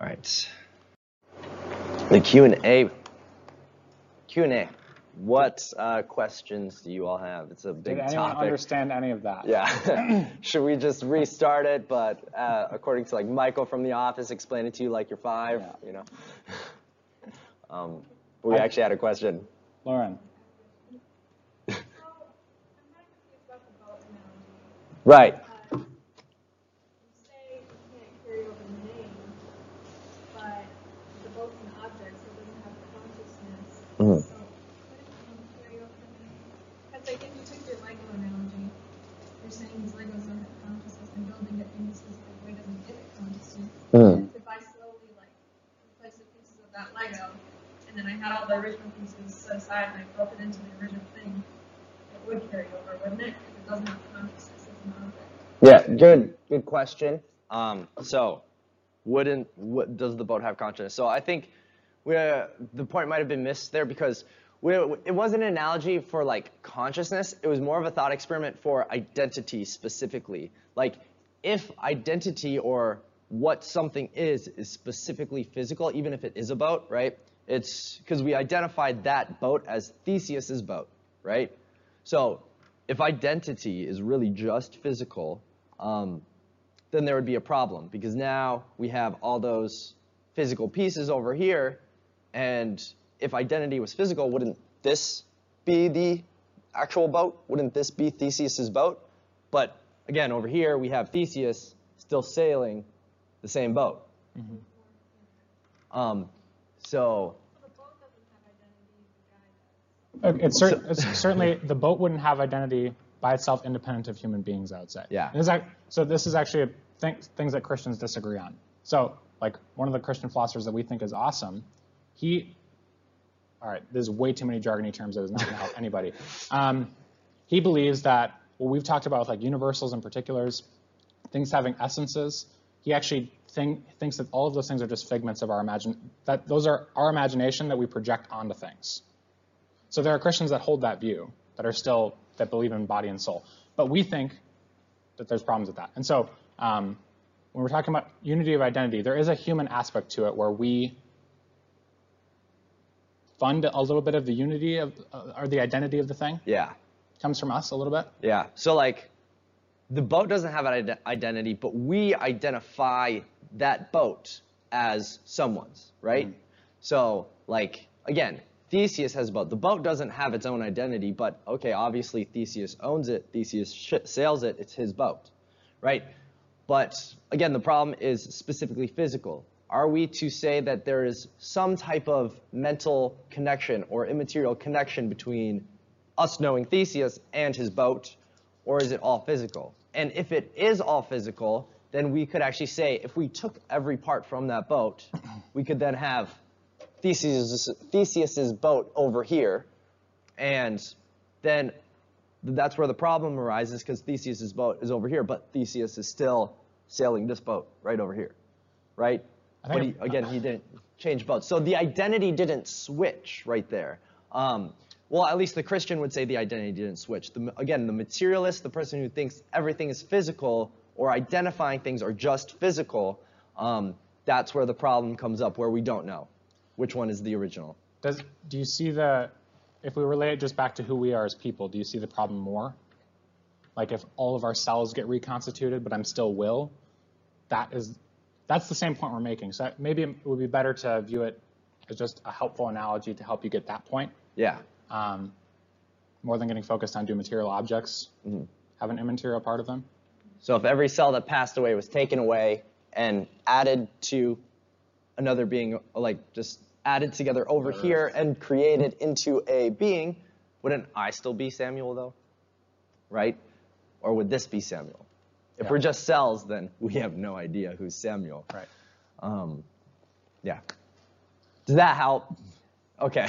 All right. The Q and A. Q and A. What uh, questions do you all have? It's a big topic. Did anyone topic. understand any of that? Yeah. Should we just restart it? But uh, according to like Michael from the office, explain it to you like you're five. Yeah. You know. um, we I- actually had a question. Lauren. Right. You say you can't carry over the name, but the boat's an object, so it doesn't have consciousness. Mhm. So couldn't you carry over the name? Because like if you took your Lego analogy, you're saying these Legos don't have consciousness and building it in this specific way doesn't give it consciousness. Mhm. If I slowly like replace the pieces of that Lego, and then I had all the original pieces set aside and I built it into the original thing, it would carry over, wouldn't it? Because it doesn't have consciousness as an object. Yeah. Good. Good question. Um, so, wouldn't what does the boat have consciousness? So I think we the point might have been missed there because we, it wasn't an analogy for like consciousness. It was more of a thought experiment for identity specifically. Like if identity or what something is is specifically physical, even if it is a boat, right? It's because we identified that boat as Theseus's boat, right? So if identity is really just physical, um, then there would be a problem because now we have all those physical pieces over here, and if identity was physical, wouldn't this be the actual boat? Wouldn't this be Theseus's boat? But again, over here we have Theseus still sailing the same boat. Um, so So the boat doesn't have identity, the guy does. Uh, It's, cer- it's certainly the boat wouldn't have identity by itself, independent of human beings. I would say. Yeah. And this ac- so this is actually a thing, things that Christians disagree on. So like one of the Christian philosophers that we think is awesome, he. All right, there's way too many jargony terms that is not going to help anybody. Um, he believes that what we've talked about with like universals and particulars, things having essences. He actually think, thinks that all of those things are just figments of our imagine. That those are our imagination that we project onto things. So there are Christians that hold that view, that are still that believe in body and soul. But we think that there's problems with that. And so um, when we're talking about unity of identity, there is a human aspect to it where we fund a little bit of the unity of uh, or the identity of the thing yeah, comes from us a little bit. Yeah. So like, the boat doesn't have an ide- identity, but we identify that boat as someone's, right? Mm-hmm. So like again, Theseus has a boat. The boat doesn't have its own identity, but okay, obviously Theseus owns it. Theseus sh- sails it. It's his boat, right? But again, the problem is specifically physical. Are we to say that there is some type of mental connection or immaterial connection between us knowing Theseus and his boat, or is it all physical? And if it is all physical, then we could actually say if we took every part from that boat, we could then have Theseus, Theseus's boat over here, and then that's where the problem arises because Theseus's boat is over here, but Theseus is still sailing this boat right over here, right? But he, again, he didn't change boats, so the identity didn't switch right there. Um, well, at least the Christian would say the identity didn't switch. The, again, the materialist, the person who thinks everything is physical or identifying things are just physical, um, that's where the problem comes up, where we don't know which one is the original. Does do you see the if we relate it just back to who we are as people, do you see the problem more? Like if all of our cells get reconstituted, but I'm still will, that is that's the same point we're making. So maybe it would be better to view it as just a helpful analogy to help you get that point, Yeah. um, more than getting focused on do material objects have an immaterial part of them. So if every cell that passed away was taken away and added to another being, like just added together over here and created into a being, wouldn't I still be Samuel though? Right? Or would this be Samuel? If Yeah. we're just cells, then we have no idea who's Samuel. Right. Um, yeah. Does that help? Okay.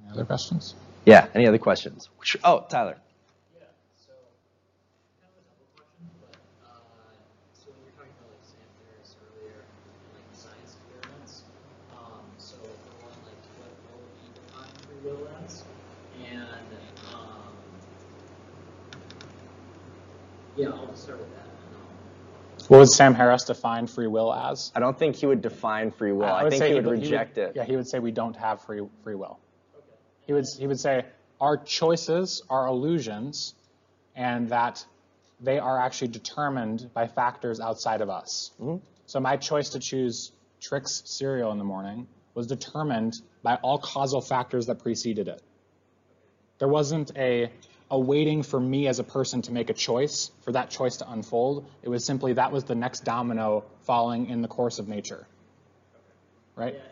Any other questions? yeah. Any other questions? Oh, Tyler. Yeah, so kind of a double question, but uh, so we were talking about like Sam Harris earlier, and like science experiments. Um, so for one, like what, what would be defined free will as? And um, yeah, I'll just start with that. And I'll, What would Sam Harris define free will as? I don't think he would define free will. I, would think say he would reject it. Yeah, he would say we don't have free free will. He would he would say our choices are illusions, and that they are actually determined by factors outside of us. Mm-hmm. So my choice to choose Trix cereal in the morning was determined by all causal factors that preceded it. There wasn't a a waiting for me as a person to make a choice, for that choice to unfold. It was simply that was the next domino falling in the course of nature. Right? Yeah, and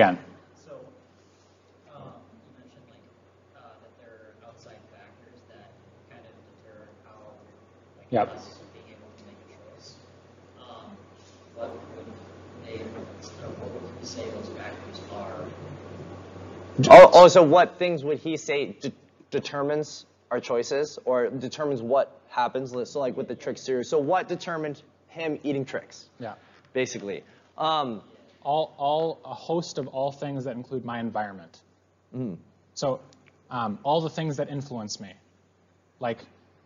then like are? Oh, oh, so what things would he say de- determines our choices or determines what happens? So, like with the Trix cereal. So, what determined him eating Trix, Yeah. basically? Um, all, all a host of all things that include my environment. So um, all the things that influence me, like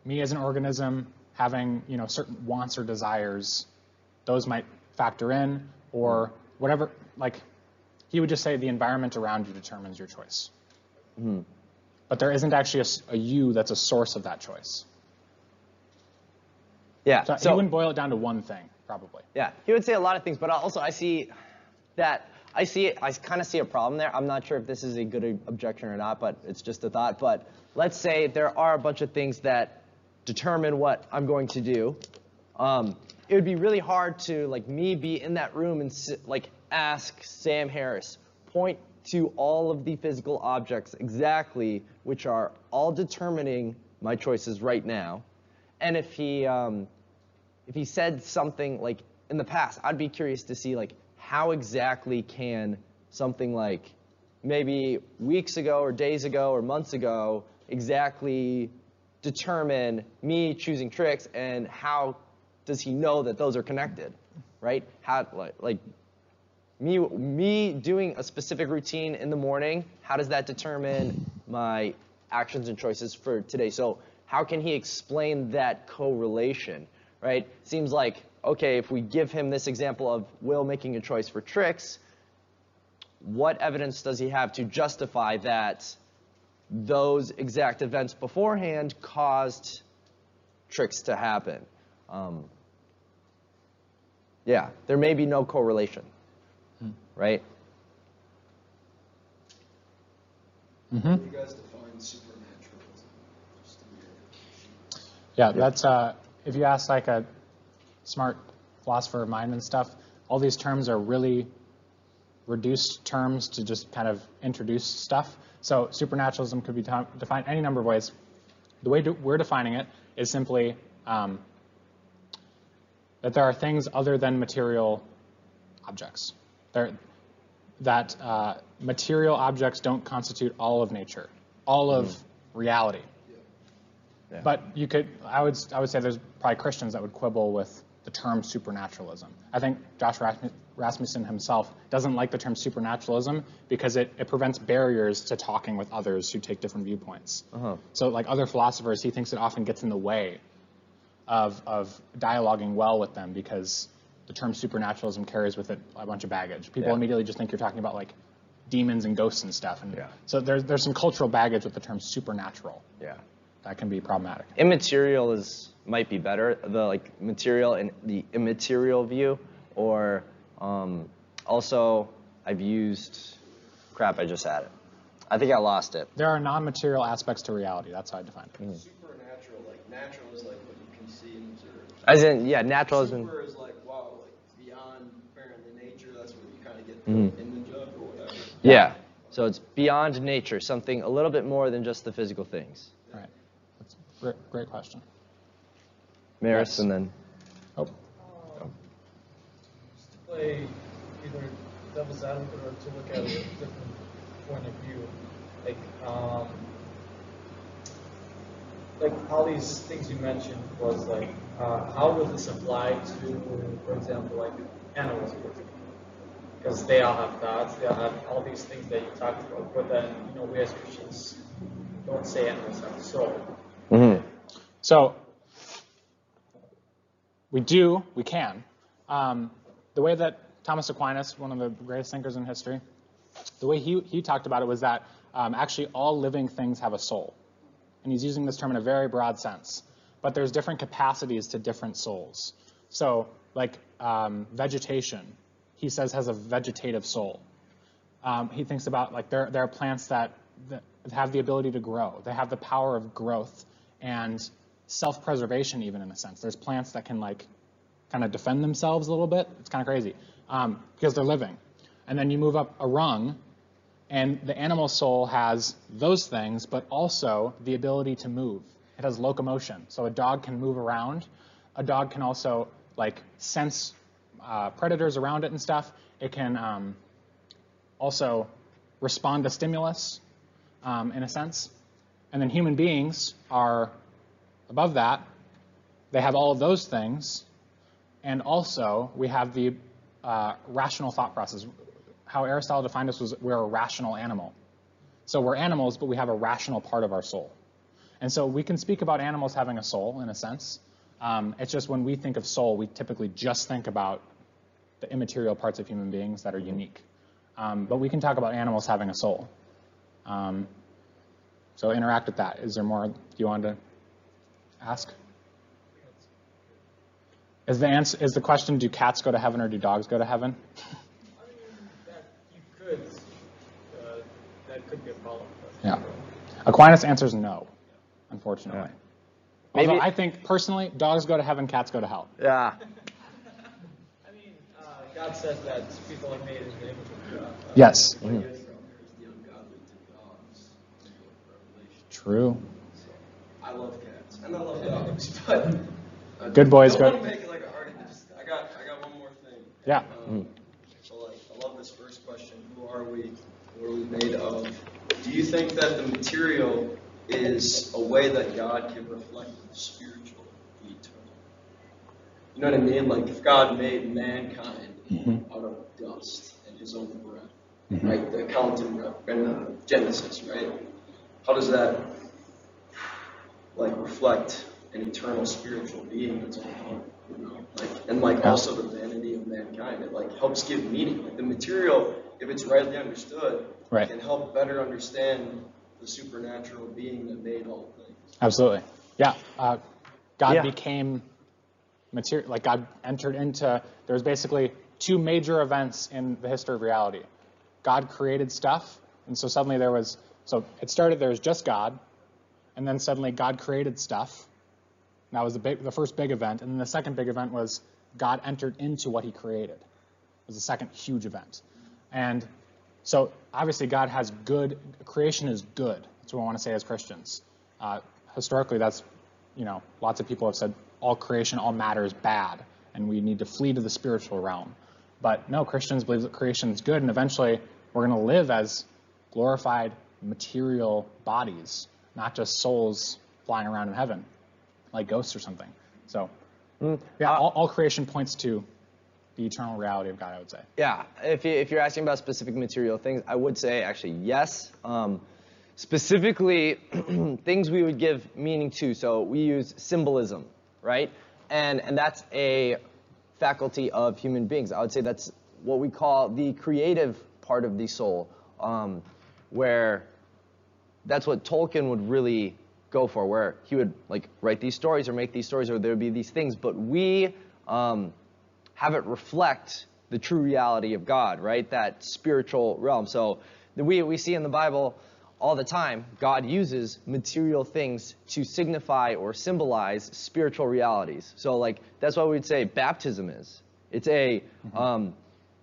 me as an organism having you know certain wants or desires, those might factor in, or whatever. Like he would just say the environment around you determines your choice. Mm-hmm. But there isn't actually a you that's a source of that choice. yeah. So, So, he wouldn't boil it down to one thing, probably. Yeah, he would say a lot of things, but also I see that I see I kind of see a problem there. I'm not sure if this is a good uh, objection or not, but it's just a thought. But let's say there are a bunch of things that determine what I'm going to do. Um, it would be really hard to like me be in that room and like ask Sam Harris point to all of the physical objects exactly which are all determining my choices right now. And if he um, if he said something like in the past, I'd be curious to see like how exactly can something like maybe weeks ago or days ago or months ago exactly determine me choosing Trix and how does he know that those are connected, right? How like, like me me doing a specific routine in the morning, how does that determine my actions and choices for today? So how can he explain that correlation, right? Seems like okay, if we give him this example of Will making a choice for Trix, what evidence does he have to justify that those exact events beforehand caused Trix to happen? Um, yeah, there may be no correlation, right? You guys define supernaturalism, just to be Yeah, that's uh, if you ask like a smart philosopher of mind and stuff, all these terms are really reduced terms to just kind of introduce stuff. So supernaturalism could be defined any number of ways. The way we're defining it is simply um, that there are things other than material objects. There, that uh, material objects don't constitute all of nature, all of reality. Yeah. But you could, I would, I would say there's probably Christians that would quibble with the term supernaturalism. I think Josh Rasmussen himself doesn't like the term supernaturalism because it, it prevents barriers to talking with others who take different viewpoints. Uh-huh. So, like other philosophers, he thinks it often gets in the way of, of dialoguing well with them because the term supernaturalism carries with it a bunch of baggage. People Yeah. immediately just think you're talking about like demons and ghosts and stuff. And Yeah. so there's, there's some cultural baggage with the term supernatural Yeah. that can be problematic. immaterial is might be better the like material and the immaterial view or um, also i've used crap i just had it i think i lost it There are non-material aspects to reality. That's how I define it. supernatural. Like natural is like what you can see and observe. as in yeah naturalism Super is like wow, like beyond apparently nature. That's what you kind of get Mhm. the image of or whatever. yeah so it's beyond nature something a little bit more than just the physical things Right. That's a great, great question. maris Yes. and then Oh, just to play either devil's advocate or to look at it a different point of view. Like, um, like all these things you mentioned was like uh, how would this apply to, for example, like animals? Because they all have thoughts, they all have all these things that you talked about, but then, you know, we as Christians don't say animals have a soul. Mm-hmm. So we do, we can. Um, the way that Thomas Aquinas, one of the greatest thinkers in history, the way he, he talked about it was that um, actually all living things have a soul. And he's using this term in a very broad sense. But there's different capacities to different souls. So, like um, vegetation, he says has a vegetative soul. Um, he thinks about like there, there are plants that, that have the ability to grow. They have the power of growth and self-preservation, even in a sense. There's plants that can like kind of defend themselves a little bit. It's kind of crazy um, because they're living. And then you move up a rung, and the animal soul has those things, but also the ability to move. It has locomotion. So a dog can move around. A dog can also like sense uh, predators around it and stuff. It can um, also respond to stimulus um, in a sense. And then human beings are above that. They have all of those things. And also, we have the uh, rational thought process. How Aristotle defined us was we're a rational animal. So we're animals, but we have a rational part of our soul. And so we can speak about animals having a soul in a sense. Um, it's just when we think of soul, we typically just think about the immaterial parts of human beings that are unique. Um, but we can talk about animals having a soul. Um, so interact with that. Is there more you want to ask? Is the answer is the question do cats go to heaven or do dogs go to heaven? I mean, that could, uh, that could be a follow-up. Yeah. Aquinas answers no, unfortunately. Maybe- Although I think personally, dogs go to heaven, cats go to hell. Yeah. I mean, uh, God says that people are made in the image of God. Yes. What he gets from here is the ungodly to dogs. in the book of Revelation. True. So, I love cats and I love dogs, but uh, Good boys I go- don't want to make it like a hard. Just, I got, I got one more thing. Yeah. Um, so like, I love this first question. Who are we? What are we made of? Do you think that the material is a way that God can reflect the spiritual, the eternal? You know what I mean? Like if God made mankind Mm-hmm. out of dust and His own breath, right? The account in, in uh, Genesis, right? How does that like reflect an eternal spiritual being that's on heart, you know? Like and like also the vanity mankind. It like helps give meaning. Like the material, if it's rightly understood, Right. can help better understand the supernatural being that made all things. Absolutely. Yeah. Uh, God Yeah. became material, like God entered into, there's basically two major events in the history of reality. God created stuff, and so suddenly there was, so it started, there was just God, and then suddenly God created stuff. And that was the, big, the first big event. And then the second big event was God entered into what he created. It was the second huge event. And so obviously God has good, creation is good. That's what I want to say as Christians. Uh, historically, that's, you know, lots of people have said all creation, all matter is bad, and we need to flee to the spiritual realm. But no, Christians believe that creation is good, and eventually we're going to live as glorified material bodies, not just souls flying around in heaven, like ghosts or something. So, yeah, all, all creation points to the eternal reality of God, I would say. Yeah, if, you, if you're asking about specific material things, I would say actually yes. Um, specifically, things we would give meaning to. So we use symbolism, right? And, and that's a faculty of human beings. I would say that's what we call the creative part of the soul, um, where that's what Tolkien would really go for, where he would like write these stories or make these stories, or there would be these things. But we um, have it reflect the true reality of God, right? That spiritual realm. So the, we we see in the Bible all the time, God uses material things to signify or symbolize spiritual realities. So like that's what we'd say baptism is. It's a um,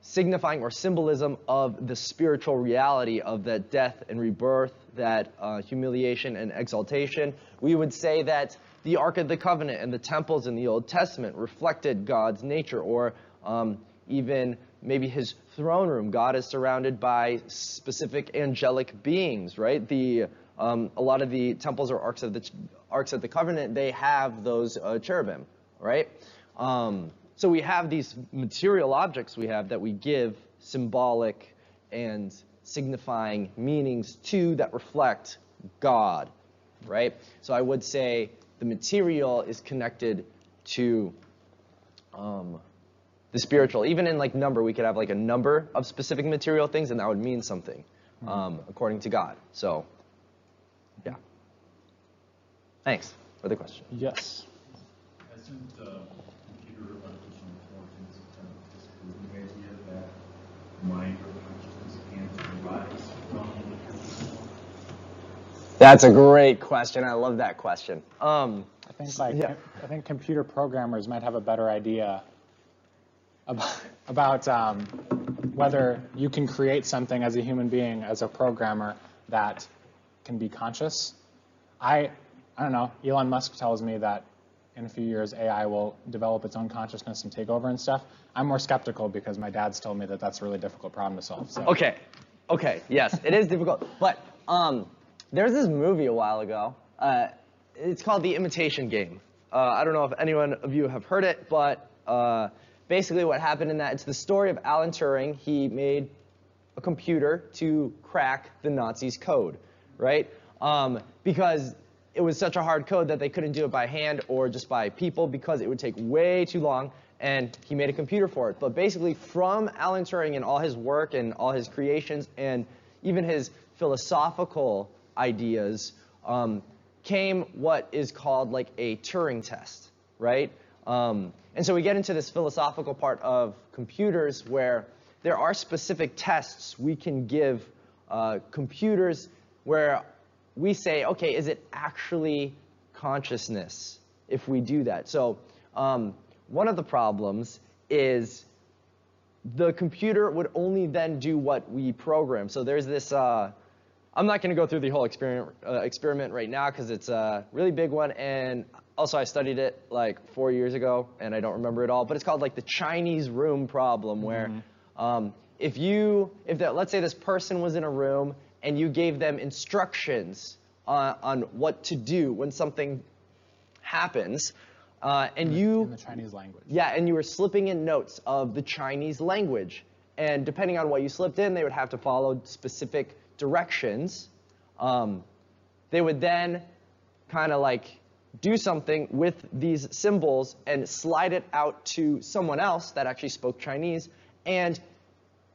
signifying or symbolism of the spiritual reality of that death and rebirth, that uh, humiliation and exaltation. We would say that the Ark of the Covenant and the temples in the Old Testament reflected God's nature, or um, even maybe his throne room. God is surrounded by specific angelic beings, right? The um, a lot of the temples or arks of the arks of the covenant they have those uh, cherubim, right? Um, so we have these material objects we have that we give symbolic and signifying meanings to that reflect God, right? So I would say the material is connected to um, the spiritual. Even in like number, we could have like a number of specific material things, and that would mean something um, according to God. So, yeah. Thanks for the question. Yes. Hasn't uh, computer artificial intelligence kind of disproven the idea that mind or consciousness can arise from? That's a great question. I love that question. Um, I think like Yeah. I think computer programmers might have a better idea about, about um, whether you can create something as a human being, as a programmer, that can be conscious. I I don't know. Elon Musk tells me that in a few years AI will develop its own consciousness and take over and stuff. I'm more skeptical because my dad's told me that that's a really difficult problem to solve. So Okay. Okay. Yes, it is difficult. But um, there was this movie a while ago. Uh, it's called The Imitation Game. Uh, I don't know if anyone of you have heard it, but uh, basically what happened in that, it's the story of Alan Turing. He made a computer to crack the Nazis' code, right? Um, because it was such a hard code that they couldn't do it by hand or just by people because it would take way too long. And he made a computer for it. But basically, from Alan Turing and all his work and all his creations and even his philosophical ideas um, came what is called like a Turing test, right? Um, and so we get into this philosophical part of computers where there are specific tests we can give uh, computers where we say, okay, is it actually consciousness if we do that? So um, one of the problems is the computer would only then do what we program. So there's this, uh, I'm not going to go through the whole experiment, uh, experiment right now because it's a really big one. And also I studied it like four years ago and I don't remember it all. But it's called like the Chinese room problem where um, if you, if that, let's say this person was in a room and you gave them instructions on, on what to do when something happens, uh, and you in the Chinese language. yeah, and you were slipping in notes of the Chinese language. And depending on what you slipped in, they would have to follow specific directions. Um, they would then kind of like do something with these symbols and slide it out to someone else that actually spoke Chinese. And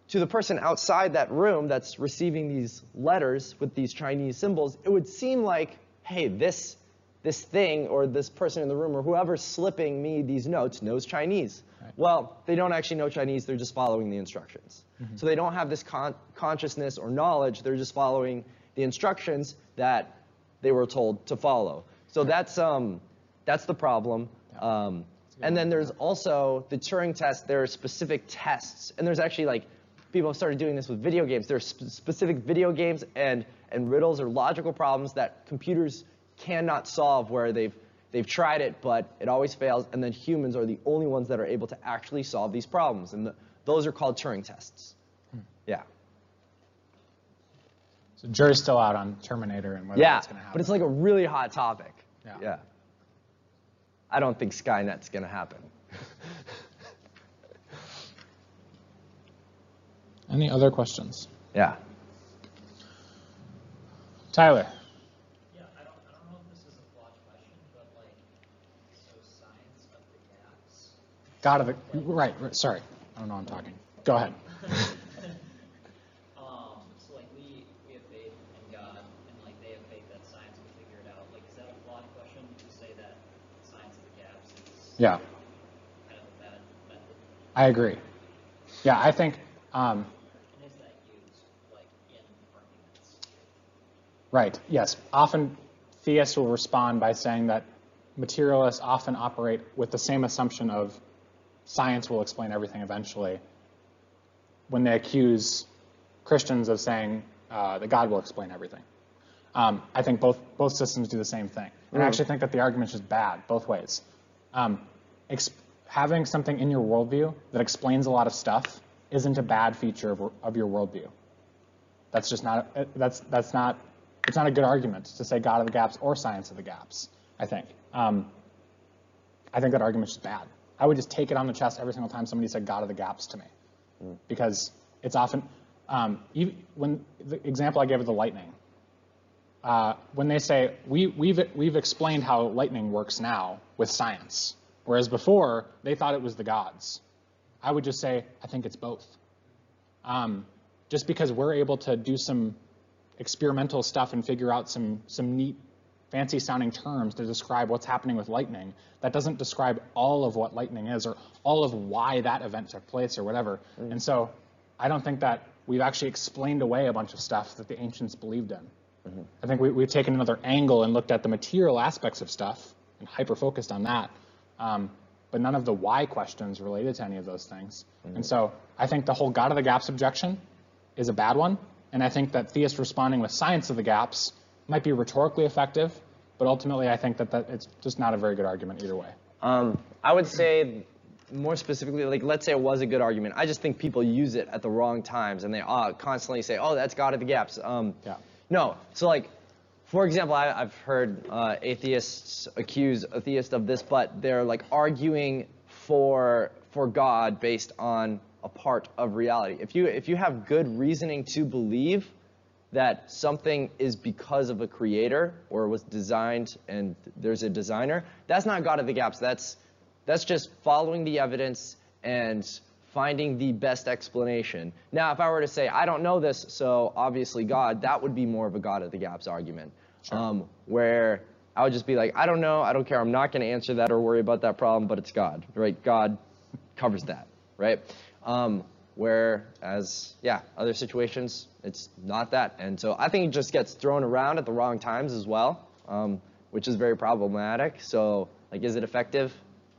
to the person outside that room that's receiving these letters with these Chinese symbols, it would seem like, hey, this this thing or this person in the room or whoever's slipping me these notes knows Chinese. Well, they don't actually know Chinese, they're just following the instructions. So they don't have this con- consciousness or knowledge, they're just following the instructions that they were told to follow. So that's, um, that's the problem. Um, and then there's also the Turing test, there are specific tests, and there's actually like, people have started doing this with video games. There are sp- specific video games and, and riddles or logical problems that computers cannot solve where they've they've tried it but it always fails and then humans are the only ones that are able to actually solve these problems and the, those are called Turing tests. Hmm. Yeah. So jury's still out on Terminator and whether Yeah, that's going to happen. but it's like a really hot topic. Yeah. Yeah. I don't think Skynet's going to happen. Any other questions? Yeah. Tyler. Yeah, I don't, I don't know if this is a flawed question, but like, so science of the gaps. God of the right, right. Sorry, I don't know. I'm talking. Go ahead. Um, so like we, we have faith in God, and like they have faith that science will figure it out. Like, is that a flawed question to say that science of the gaps is Yeah, kind of a bad method? I agree. Yeah, I think. Um, And is that used like in arguments? Right. Yes. Often, theists will respond by saying that materialists often operate with the same assumption of science will explain everything eventually. When they accuse Christians of saying uh, that God will explain everything. Um, I think both both systems do the same thing, and I actually think that the argument's just bad both ways. Um, having something in your worldview that explains a lot of stuff isn't a bad feature of, of your worldview. That's just not that's that's not it's not a good argument to say God of the gaps or science of the gaps. I think. Um, I think that argument's just bad. I would just take it on the chest every single time somebody said God of the gaps to me, because it's often um, even when the example I gave of the lightning. Uh, when they say we, we've we've explained how lightning works now with science, whereas before they thought it was the gods, I would just say I think it's both. Um, just because we're able to do some experimental stuff and figure out some some neat fancy sounding terms to describe what's happening with lightning that doesn't describe all of what lightning is or all of why that event took place or whatever. Mm. And so i don't think that we've actually explained away a bunch of stuff that the ancients believed in. Mm-hmm. I think we, we've taken another angle and looked at the material aspects of stuff and hyper focused on that um, but none of the why questions related to any of those things. Mm-hmm. And so i think the whole god of the gaps objection is a bad one. And I think that theists responding with science of the gaps might be rhetorically effective, but ultimately I think that, that it's just not a very good argument either way. Um, I would say more specifically, like let's say it was a good argument. I just think people use it at the wrong times, and they uh, constantly say, "Oh, that's God of the gaps." Um, Yeah. No. So like, for example, I, I've heard uh, atheists accuse a theist of this, but they're like arguing for for God based on a part of reality. If you if you have good reasoning to believe that something is because of a creator or was designed and there's a designer, that's not God of the gaps. That's that's just following the evidence and finding the best explanation. Now, if I were to say I don't know this, so obviously God, that would be more of a God of the gaps argument, um, where I would just be like, I don't know, I don't care, I'm not going to answer that or worry about that problem, but it's God, right? God covers that, right? Um, whereas, yeah, other situations, it's not that. And so I think it just gets thrown around at the wrong times as well, um, which is very problematic. So, like, is it effective?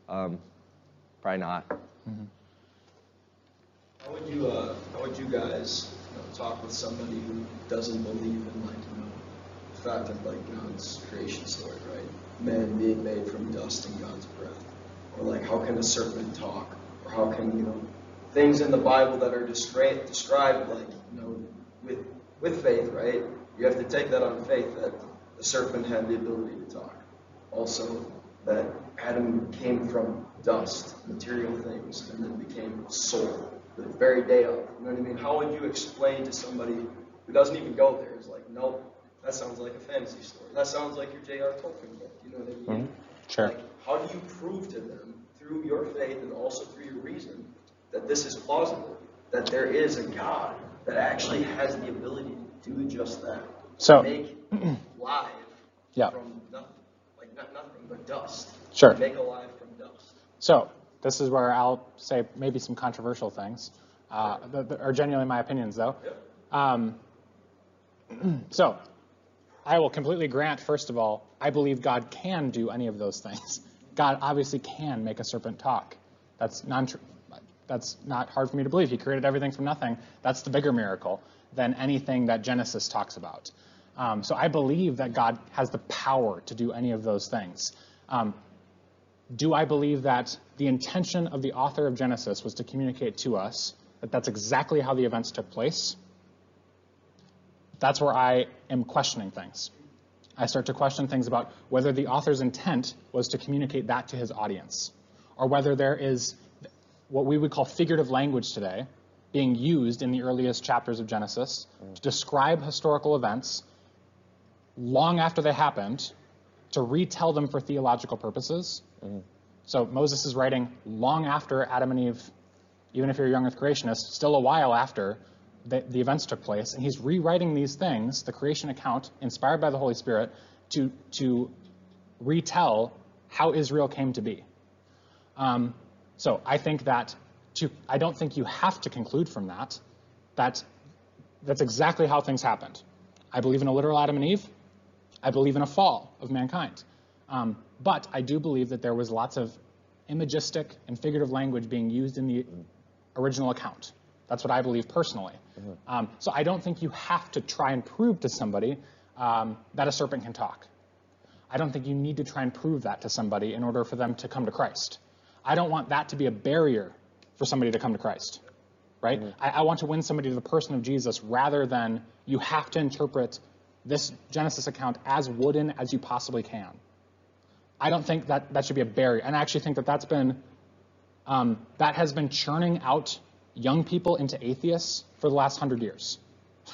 Um, probably not. How would you, uh, how would you guys, you know, talk with somebody who doesn't believe in like, you know, the fact of like God's creation story, right? Man being made from dust and God's breath. Or like, how can a serpent talk? Or how can, you know, things in the Bible that are described, described like, you know, with, with faith, right? You have to take that on faith that the serpent had the ability to talk. Also, that Adam came from dust, material things, and then became soul the very day of. You know what I mean? How would you explain to somebody who doesn't even go there? Is like, nope, that sounds like a fantasy story. That sounds like your J.R. Tolkien book. You know what I mean? Mm-hmm. Sure. Like, how do you prove to them through your faith and also through your reason that this is plausible? That there is a God that actually has the ability to do just that. So- make life Yeah. from nothing, like not nothing but dust. Sure. Make alive from dust. So this is where I'll say maybe some controversial things, uh, that, are genuinely my opinions, though. Yep. Um, so I will completely grant, first of all, I believe God can do any of those things. God obviously can make a serpent talk. That's non that's not hard for me to believe. He created everything from nothing. That's the bigger miracle than anything that Genesis talks about. Um, so I believe that God has the power to do any of those things. Um, do I believe that the intention of the author of Genesis was to communicate to us that that's exactly how the events took place? That's where I am questioning things. I start to question things about whether the author's intent was to communicate that to his audience, or whether there is what we would call figurative language today being used in the earliest chapters of Genesis to describe historical events long after they happened to retell them for theological purposes. So Moses is writing long after Adam and Eve, even if you're a young earth creationist, still a while after the, the events took place, and he's rewriting these things, the creation account, inspired by the Holy Spirit, to to retell how Israel came to be. Um, so I think that to I don't think you have to conclude from that that that's exactly how things happened. I believe in a literal Adam and Eve. I believe in a fall of mankind. Um, but I do believe that there was lots of imagistic and figurative language being used in the original account. That's what I believe personally. Um, so I don't think you have to try and prove to somebody um, that a serpent can talk. I don't think you need to try and prove that to somebody in order for them to come to Christ. I don't want that to be a barrier for somebody to come to Christ, right? I, I want to win somebody to the person of Jesus rather than you have to interpret this Genesis account as wooden as you possibly can. I don't think that that should be a barrier. And I actually think that that's been, um, that has been churning out young people into atheists for the last hundred years.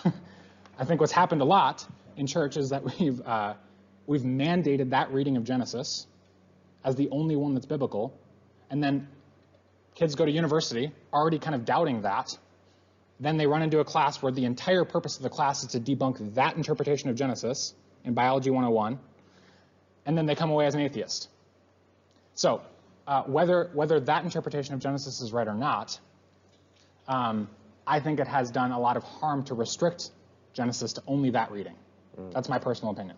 I think what's happened a lot in church is that we've, uh, we've mandated that reading of Genesis as the only one that's biblical. And then kids go to university already kind of doubting that. Then they run into a class where the entire purpose of the class is to debunk that interpretation of Genesis in Biology 101. And then they come away as an atheist. So, uh, whether, whether that interpretation of Genesis is right or not, um, I think it has done a lot of harm to restrict Genesis to only that reading. That's my personal opinion.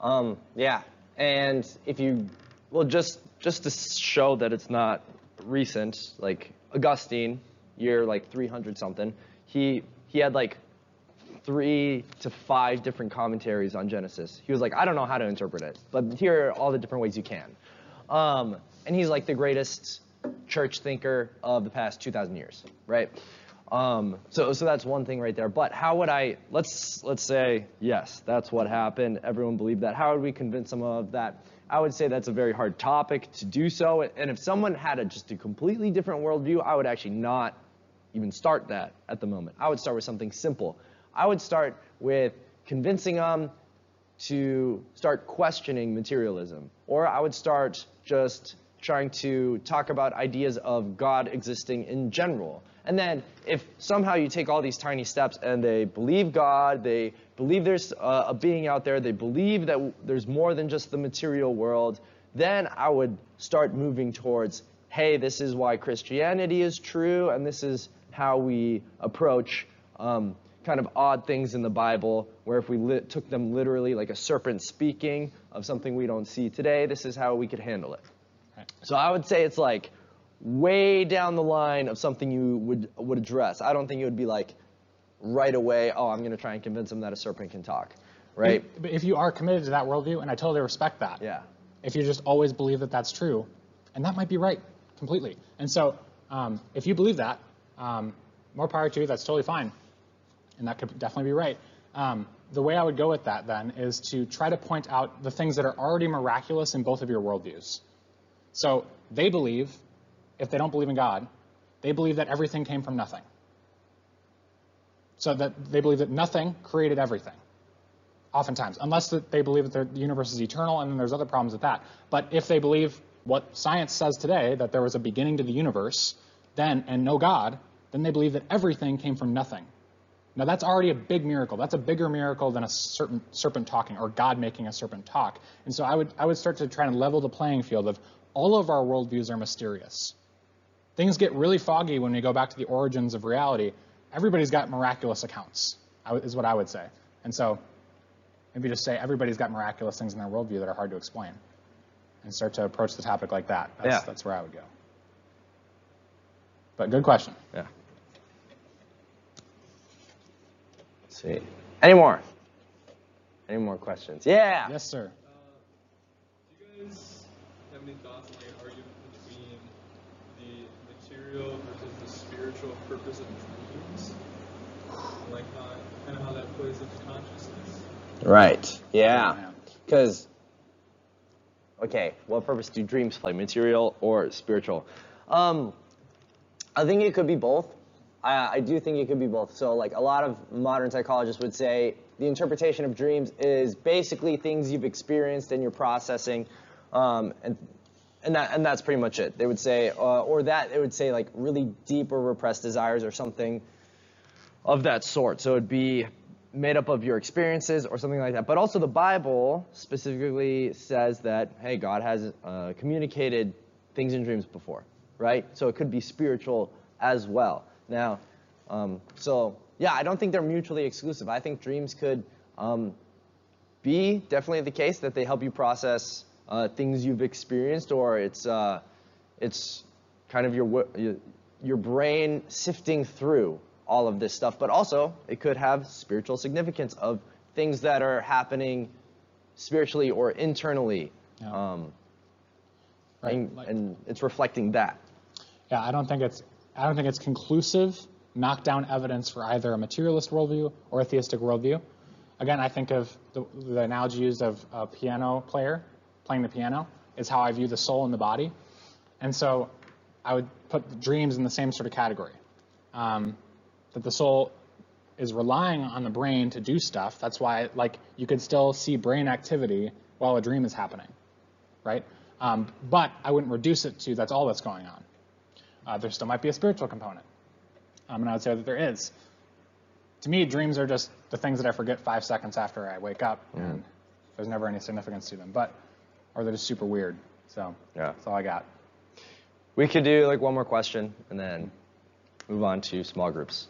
Um, yeah, and if you, well, just just to show that it's not recent, like Augustine, year like 300 something, he he had like three to five different commentaries on Genesis. He was like, I don't know how to interpret it, but here are all the different ways you can. Um, and he's like the greatest church thinker of the past 2,000 years, right? Um, so, so that's one thing right there. But how would I? Let's let's say yes, that's what happened. Everyone believed that. How would we convince them of that? I would say that's a very hard topic to do so. And if someone had a, just a completely different worldview, I would actually not even start that at the moment. I would start with something simple. I would start with convincing them to start questioning materialism, or I would start just trying to talk about ideas of God existing in general. And then, if somehow you take all these tiny steps and they believe God, they believe there's a, being out there, they believe that there's more than just the material world, then I would start moving towards hey, this is why Christianity is true, and this is how we approach um, kind of odd things in the Bible, where if we li- took them literally, like a serpent speaking of something we don't see today, this is how we could handle it. So I would say it's like way down the line of something you would would address. I don't think it would be like right away. Oh, I'm going to try and convince them that a serpent can talk, right? But if you are committed to that worldview, and I totally respect that, Yeah. if you just always believe that that's true, and that might be right completely. And so, um, if you believe that, um, more power to you. That's totally fine, and that could definitely be right. Um, the way I would go with that then is to try to point out the things that are already miraculous in both of your worldviews. So they believe, if they don't believe in God, they believe that everything came from nothing. So that they believe that nothing created everything oftentimes, unless they believe that the universe is eternal, and then there's other problems with that. But if they believe what science says today, that there was a beginning to the universe, then and no God, then they believe that everything came from nothing. Now that's already a big miracle. That's a bigger miracle than a certain serpent talking or God making a serpent talk. And so I would I would start to try and level the playing field of all of our worldviews are mysterious. Things get really foggy when we go back to the origins of reality. Everybody's got miraculous accounts, I is what I would say. And so maybe just say everybody's got miraculous things in their worldview that are hard to explain, and start to approach the topic like that. That's, Yeah. that's where I would go. But good question. Yeah. Let's see. Any more? Any more questions? Yeah. Yes, sir. Uh, do you guys have any thoughts on an argument between the material versus the spiritual purpose of dreams? Like how, kind of how that plays into consciousness? Right. Yeah. Yeah. Because, okay, what purpose do dreams play, material or spiritual? Um, I think it could be both. I, I do think it could be both. So, like a lot of modern psychologists would say, the interpretation of dreams is basically things you've experienced and you're processing, um, and and that and that's pretty much it. They would say, uh, or that they would say like really deep or repressed desires or something of that sort. So it'd be made up of your experiences or something like that. But also the Bible specifically says that hey, God has uh, communicated things in dreams before, right? So it could be spiritual as well. Now, um, so yeah, I don't think they're mutually exclusive. I think dreams could um, be definitely the case that they help you process uh, things you've experienced, or it's uh, it's kind of your your- brain sifting through all of this stuff. But also, it could have spiritual significance of things that are happening spiritually or internally, Yeah. um, Right, and, like- and it's reflecting that. Yeah, I don't think it's I don't think it's conclusive knockdown evidence for either a materialist worldview or a theistic worldview. Again, I think of the, the analogy used of a piano player playing the piano is how I view the soul and the body. And so I would put the dreams in the same sort of category. Um, that the soul is relying on the brain to do stuff. That's why, like, you could still see brain activity while a dream is happening, right? Um, but I wouldn't reduce it to that's all that's going on. Uh, there still might be a spiritual component, um, and I would say that there is. To me, dreams are just the things that I forget five seconds after I wake up, and there's never any significance to them. But, or they're just super weird. So Yeah. that's all I got. We could do like one more question and then move on to small groups.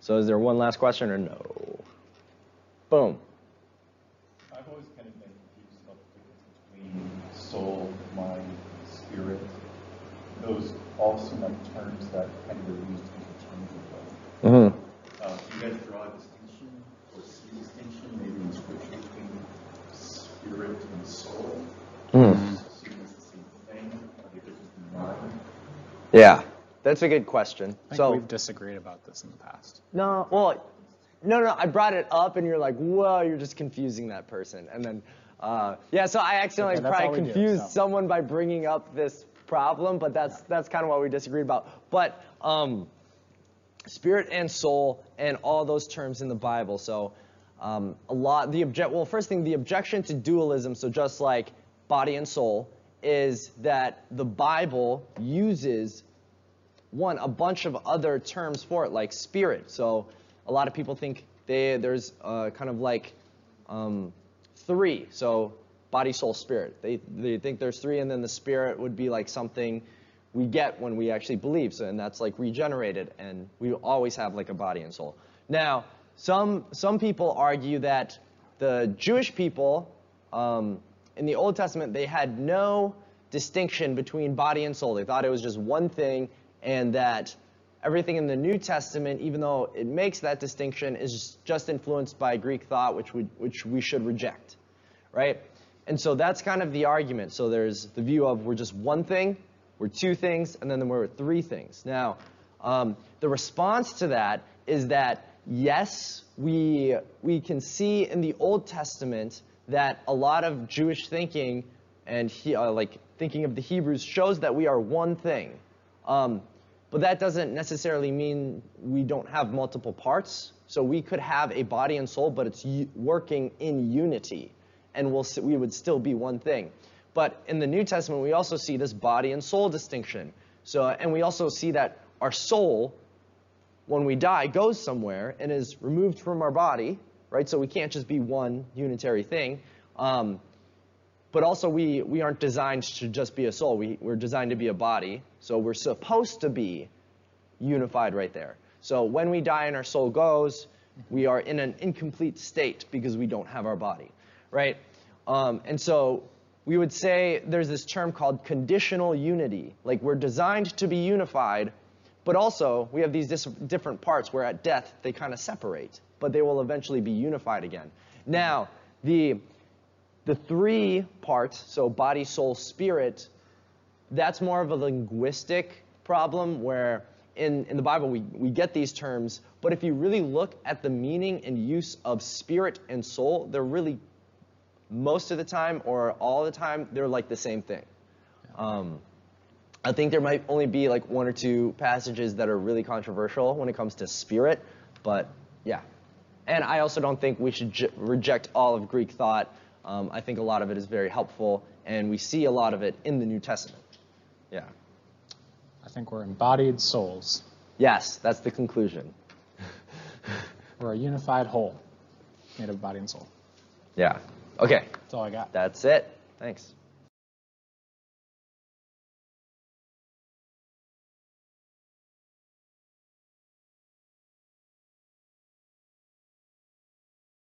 So is there one last question or no? Boom. I've always kind of been confused about the difference between soul, mind, spirit. Those all seem like terms that kind of are used interchangeably. Mm-hmm. Uh, do you guys draw a distinction or see a distinction maybe in scripture between spirit and soul? Mm. Seen as the same thing? Are they different from mind? Yeah, that's a good question. I think So we've disagreed about this in the past. no, well, no, no, I brought it up and you're like, whoa, you're just confusing that person, and then. Uh, yeah, so I accidentally Okay, probably all we do, confused so. someone by bringing up this problem, but that's that's kind of what we disagreed about. But um, spirit and soul and all those terms in the Bible. So um, a lot the object well first thing the objection to dualism so just like body and soul is that the Bible uses one a bunch of other terms for it like spirit. So a lot of people think they there's uh, kind of like um, three. So body, soul, spirit. They they think there's three, and then the spirit would be like something we get when we actually believe. So and that's like regenerated, and we always have like a body and soul. Now some some people argue that the Jewish people um, in the Old Testament they had no distinction between body and soul. They thought it was just one thing, and that everything in the New Testament, even though it makes that distinction, is just influenced by Greek thought, which we, which we should reject, right? And so that's kind of the argument. So there's the view of we're just one thing, we're two things, and then we're three things. Now, um, the response to that is that yes, we we can see in the Old Testament that a lot of Jewish thinking and he, uh, like thinking of the Hebrews shows that we are one thing. Um, but that doesn't necessarily mean we don't have multiple parts. So we could have a body and soul, but it's working in unity, and we'll we would still be one thing. But in the New Testament, we also see this body and soul distinction. So, and we also see that our soul, when we die, goes somewhere and is removed from our body, right? So we can't just be one unitary thing. Um, but also we, we aren't designed to just be a soul. We, we're designed to be a body. So we're supposed to be unified right there. So when we die and our soul goes, we are in an incomplete state because we don't have our body, right? Um, and so we would say there's this term called conditional unity. Like we're designed to be unified, but also we have these dis- different parts where at death they kind of separate, but they will eventually be unified again. Now, the the three parts, so body, soul, spirit, that's more of a linguistic problem where in, in the Bible we, we get these terms, but if you really look at the meaning and use of spirit and soul, they're really, most of the time or all the time, they're like the same thing. Um, I think there might only be like one or two passages that are really controversial when it comes to spirit, but yeah. And I also don't think we should j- reject all of Greek thought. Um, I think a lot of it is very helpful, and we see a lot of it in the New Testament. Yeah. I think we're embodied souls. Yes, that's the conclusion. We're a unified whole made of body and soul. Yeah. Okay, That's all I got. that's it. Thanks.